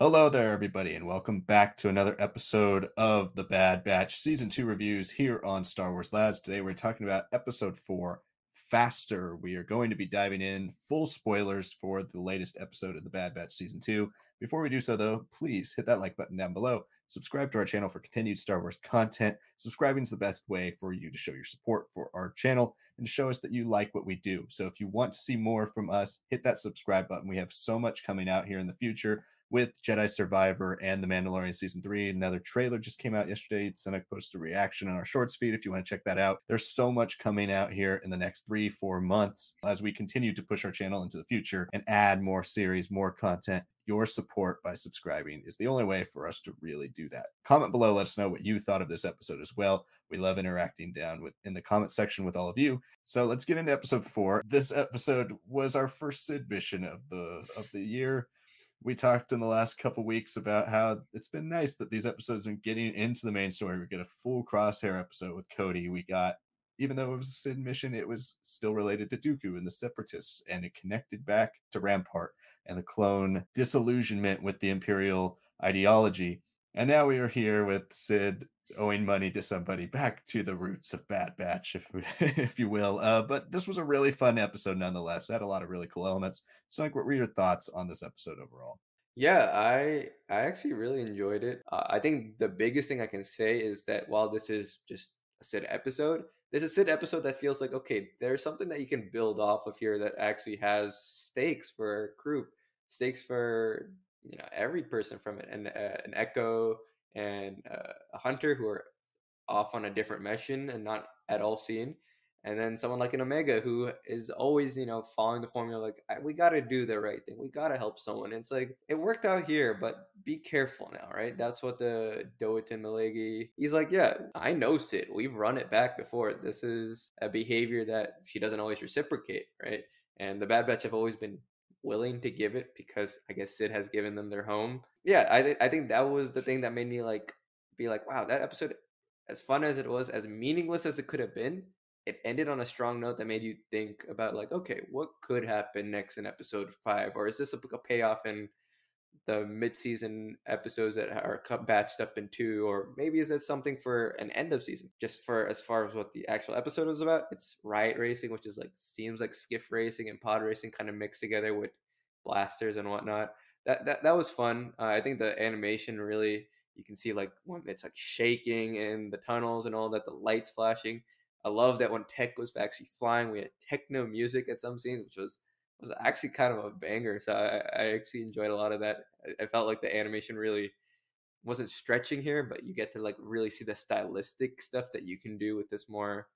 Hello there, everybody, and welcome back to another episode of the Bad Batch Season 2 reviews here on Star Wars Lads. Today we're talking about Episode 4 Faster. We are going to be diving in full spoilers for the latest episode of the Bad Batch Season 2. Before we do so, though, please hit that like button down below. Subscribe to our channel for continued Star Wars content. Subscribing is the best way for you to show your support for our channel and show us that you like what we do. So if you want to see more from us, hit that subscribe button. We have so much coming out here in the future with Jedi Survivor and The Mandalorian season three. Another trailer just came out yesterday. Senna posted a reaction on our shorts feed if you want to check that out. There's so much coming out here in the next three, four months as we continue to push our channel into the future and add more series, more content. Your support by subscribing is the only way for us to really do that. Comment below, let us know what you thought of this episode as well. We love interacting down with in the comment section with all of you. So let's get into episode four. This episode was our first Cid mission of the of the year we talked in the last couple weeks about how it's been nice that these episodes are getting into the main story. We get a full crosshair episode with Cody. We got, even though it was a Cid mission, it was still related to Dooku and the Separatists, and it connected back to Rampart and the clone disillusionment with the Imperial ideology. And now we are here with Cid owing money to somebody back to the roots of Bad Batch, if if you will. Uh, but this was a really fun episode nonetheless. It had a lot of really cool elements. So, like, what were your thoughts on this episode overall? Yeah, I I actually really enjoyed it. Uh, I think the biggest thing I can say is that while this is just a Cid episode, there's a Cid episode that feels like okay, there's something that you can build off of here that actually has stakes for a group stakes for you know every person from it, and uh, an Echo and uh, a Hunter who are off on a different mission and not at all seen and then someone like an omega who is always you know following the formula like we got to do the right thing. We got to help someone. It's like it worked out here but be careful now right? That's what the Doetin Malegi he's like yeah i know Cid. We've run it back before. This is a behavior that she doesn't always reciprocate right? And the bad batch have always been willing to give it because i guess Cid has given them their home. Yeah i, th- I think that was the thing that made me like be like wow that episode as fun as it was as meaningless as it could have been it ended on a strong note that made you think about like okay what could happen next in episode five? Or is this a, a payoff in the mid-season episodes that are batched up in two or maybe is it something for an end of season? Just for as far as what the actual episode was about it's riot racing which is like seems like skiff racing and pod racing kind of mixed together with blasters and whatnot. That that, that was fun. Uh, i think the animation really you can see like when it's like shaking in the tunnels and all that the lights flashing. I love that when Tech was actually flying, we had techno music at some scenes, which was was actually kind of a banger. So I, I actually enjoyed a lot of that. I, felt like the animation really wasn't stretching here, but you get to like really see the stylistic stuff that you can do with this more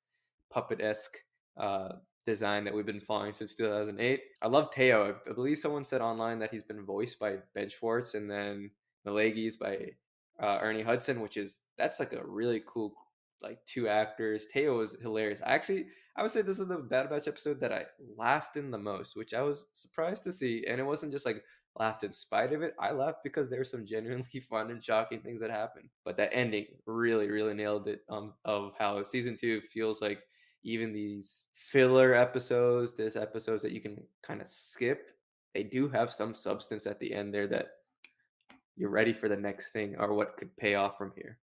puppet esque uh, design that we've been following since 2008. I love Teo. I believe someone said online that he's been voiced by Ben Schwartz and then Malegi's by uh, Ernie Hudson, which is that's like a really cool like two actors. Teo was hilarious. I actually, I would say this is the Bad Batch episode that I laughed in the most, which I was surprised to see. And it wasn't just like laughed in spite of it. I laughed because there were some genuinely fun and shocking things that happened. But that ending really, really nailed it. Um, of how season two feels like even these filler episodes, this episodes that you can kind of skip, they do have some substance at the end there that you're ready for the next thing or what could pay off from here.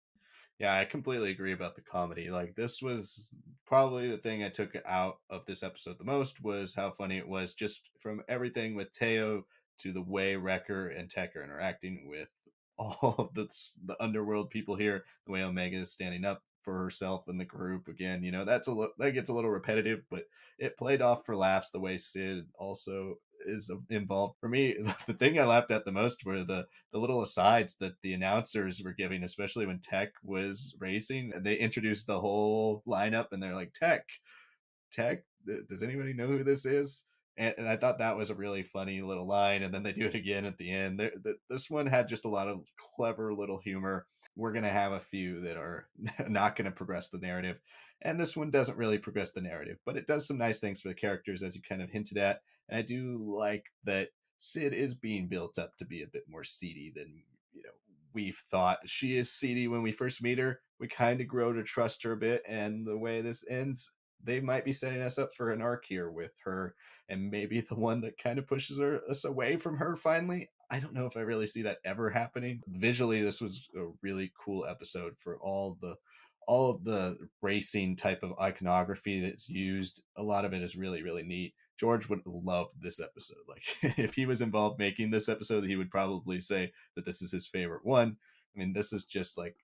Yeah, I completely agree about the comedy. Like this was probably the thing I took out of this episode the most was how funny it was just from everything with Teo to the way Wrecker and Tech are interacting with all of the the underworld people here, the way Omega is standing up for herself and the group again. You know, that's a little that gets a little repetitive, but it played off for laughs the way Cid also is involved. For me, the thing I laughed at the most were the the little asides that the announcers were giving, especially when Tech was racing. They introduced the whole lineup, and they're like, "Tech, Tech, does anybody know who this is?" And, and I thought that was a really funny little line. And then they do it again at the end. The, this one had just a lot of clever little humor. We're gonna have a few that are not gonna progress the narrative, and this one doesn't really progress the narrative, but it does some nice things for the characters, as you kind of hinted at and I do like that Cid is being built up to be a bit more seedy than you know we've thought. She is seedy when we first meet her. We kind of grow to trust her a bit, and the way this ends, they might be setting us up for an arc here with her and maybe the one that kind of pushes her, us away from her finally. I don't know if I really see that ever happening. Visually, this was a really cool episode for all the all of the racing type of iconography that's used. A lot of it is really, really neat. George would love this episode. Like if he was involved making this episode, he would probably say that this is his favorite one. I mean, this is just like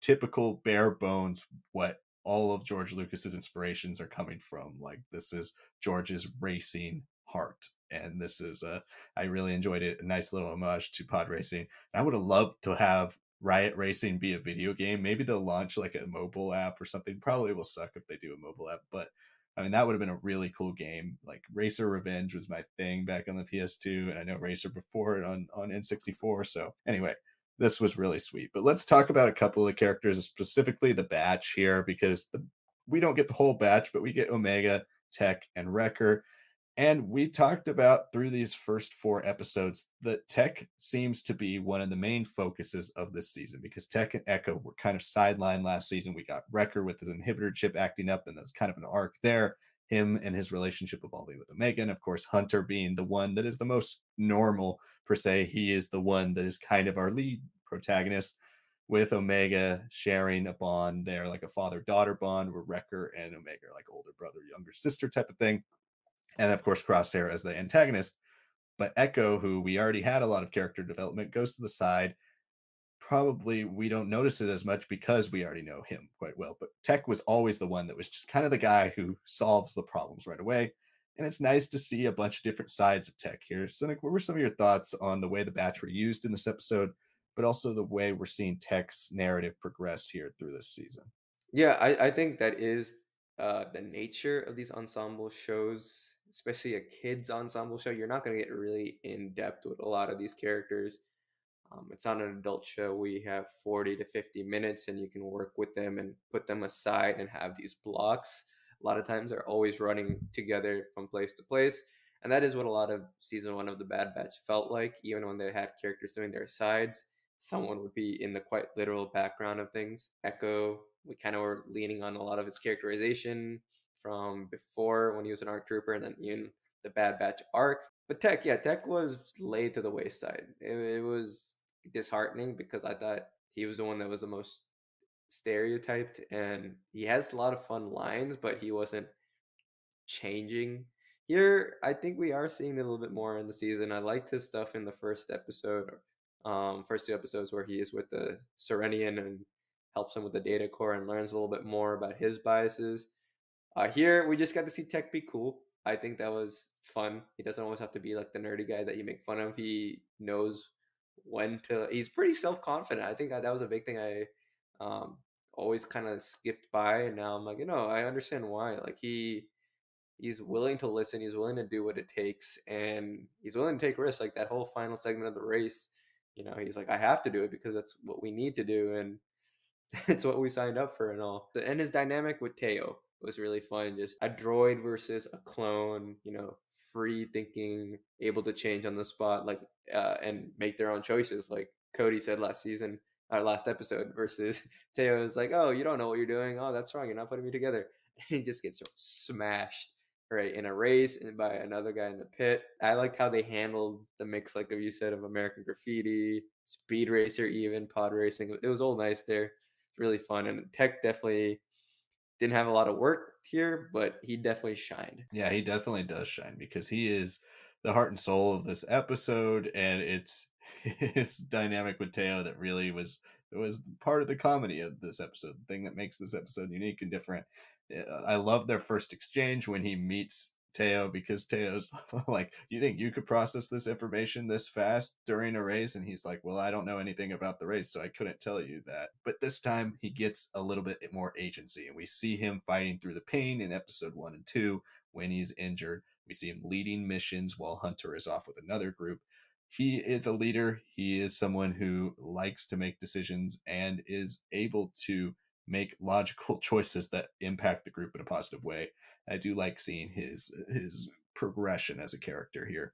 typical bare bones what all of George Lucas's inspirations are coming from. Like this is George's racing heart. And this is a, I really enjoyed it. A nice little homage to pod racing. I would have loved to have Riot Racing be a video game. Maybe they'll launch like a mobile app or something. Probably will suck if they do a mobile app, but I mean that would have been a really cool game. Like Racer Revenge was my thing back on the PS2, and I know Racer before it on on N64. So anyway, this was really sweet. But let's talk about a couple of characters, specifically the batch here, because the we don't get the whole batch, but we get Omega, Tech, and Wrecker. And we talked about through these first four episodes that Tech seems to be one of the main focuses of this season because Tech and Echo were kind of sidelined last season. We got Wrecker with his inhibitor chip acting up, and there's kind of an arc there. Him and his relationship evolving with Omega, and of course, Hunter being the one that is the most normal per se. He is the one that is kind of our lead protagonist with Omega sharing a bond there, like a father daughter bond, where Wrecker and Omega are like older brother, younger sister type of thing and of course Crosshair as the antagonist. But Echo, who we already had a lot of character development, goes to the side. Probably we don't notice it as much because we already know him quite well. But Tech was always the one that was just kind of the guy who solves the problems right away. And it's nice to see a bunch of different sides of Tech here. Cynic, what were some of your thoughts on the way the batch were used in this episode, but also the way we're seeing Tech's narrative progress here through this season? Yeah, I, I think that is uh, the nature of these ensemble shows especially a kids ensemble show, you're not going to get really in depth with a lot of these characters. Um, it's on an adult show. We have 40 to 50 minutes, and you can work with them and put them aside and have these blocks. A lot of times they're always running together from place to place. And that is what a lot of season one of The Bad Batch felt like. Even when they had characters doing their sides, someone would be in the quite literal background of things. Echo, we kind of were leaning on a lot of his characterization from before when he was an ARC trooper and then in the Bad Batch arc. But Tech, yeah, Tech was laid to the wayside. It, it was disheartening because I thought he was the one that was the most stereotyped and he has a lot of fun lines, but he wasn't changing. Here, I think we are seeing a little bit more in the season. I liked his stuff in the first episode, um, first two episodes where he is with the Serennian and helps him with the data core and learns a little bit more about his biases. Uh, here we just got to see Tech be cool. I think that was fun. He doesn't always have to be like the nerdy guy that you make fun of. He knows when to. He's pretty self confident. I think that was a big thing I um, always kind of skipped by, and now I'm like, you know, I understand why. Like he he's willing to listen. He's willing to do what it takes, and he's willing to take risks. Like that whole final segment of the race, you know, he's like, I have to do it because that's what we need to do, and it's what we signed up for, and all. And his dynamic with Teo was really fun. Just a droid versus a clone, you know, free thinking, able to change on the spot, like, uh, and make their own choices. Like Cody said last season, our last episode, versus Teo is like, oh, you don't know what you're doing. Oh, that's wrong. You're not putting me together. And he just gets smashed right in a race and by another guy in the pit. I like how they handled the mix, like you said, of American Graffiti, Speed Racer, even pod racing. It was all nice there. It's really fun, and Tech definitely didn't have a lot of work here, but he definitely shined. Yeah, he definitely does shine because he is the heart and soul of this episode, and it's it's dynamic with Teo that really was was part of the comedy of this episode, the thing that makes this episode unique and different. Eh, I love their first exchange when he meets Teo because Teo's like, You think you could process this information this fast during a race? And he's like, Well, I don't know anything about the race, so I couldn't tell you that. But this time he gets a little bit more agency, and we see him fighting through the pain in episode one and two when he's injured. We see him leading missions while Hunter is off with another group. He is a leader. He is someone who likes to make decisions and is able to make logical choices that impact the group in a positive way. I do like seeing his his progression as a character here,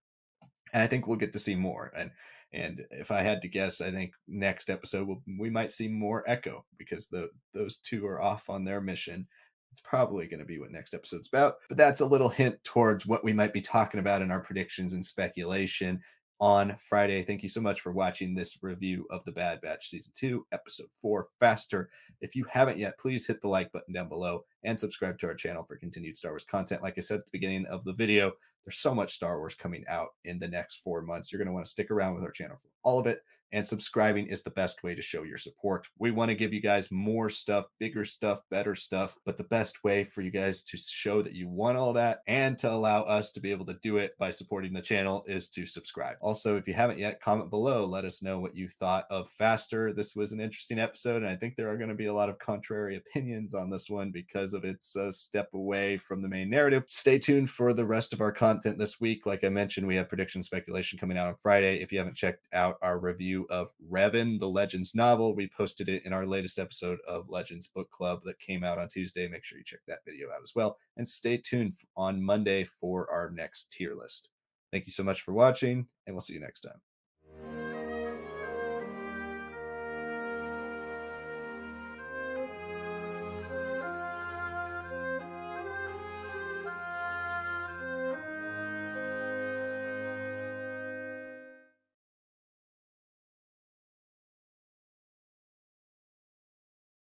and I think we'll get to see more. And and if I had to guess, I think next episode we'll, we might see more Echo because the those two are off on their mission. It's probably going to be what next episode's about, but that's a little hint towards what we might be talking about in our predictions and speculation on Friday. Thank you so much for watching this review of The Bad Batch Season 2, Episode 4, Faster. If you haven't yet, please hit the like button down below and subscribe to our channel for continued Star Wars content. Like I said at the beginning of the video, there's so much Star Wars coming out in the next four months. You're going to want to stick around with our channel for all of it and subscribing is the best way to show your support. We want to give you guys more stuff, bigger stuff, better stuff, but the best way for you guys to show that you want all that and to allow us to be able to do it by supporting the channel is to subscribe. Also, if you haven't yet, comment below, let us know what you thought of Faster. This was an interesting episode, and I think there are going to be a lot of contrary opinions on this one because of its uh, step away from the main narrative. Stay tuned for the rest of our content this week. Like I mentioned, we have prediction speculation coming out on Friday. If you haven't checked out our of Revan, the Legends novel. We posted it in our latest episode of Legends Book Club that came out on Tuesday. Make sure you check that video out as well. And stay tuned on Monday for our next tier list. Thank you so much for watching, and we'll see you next time.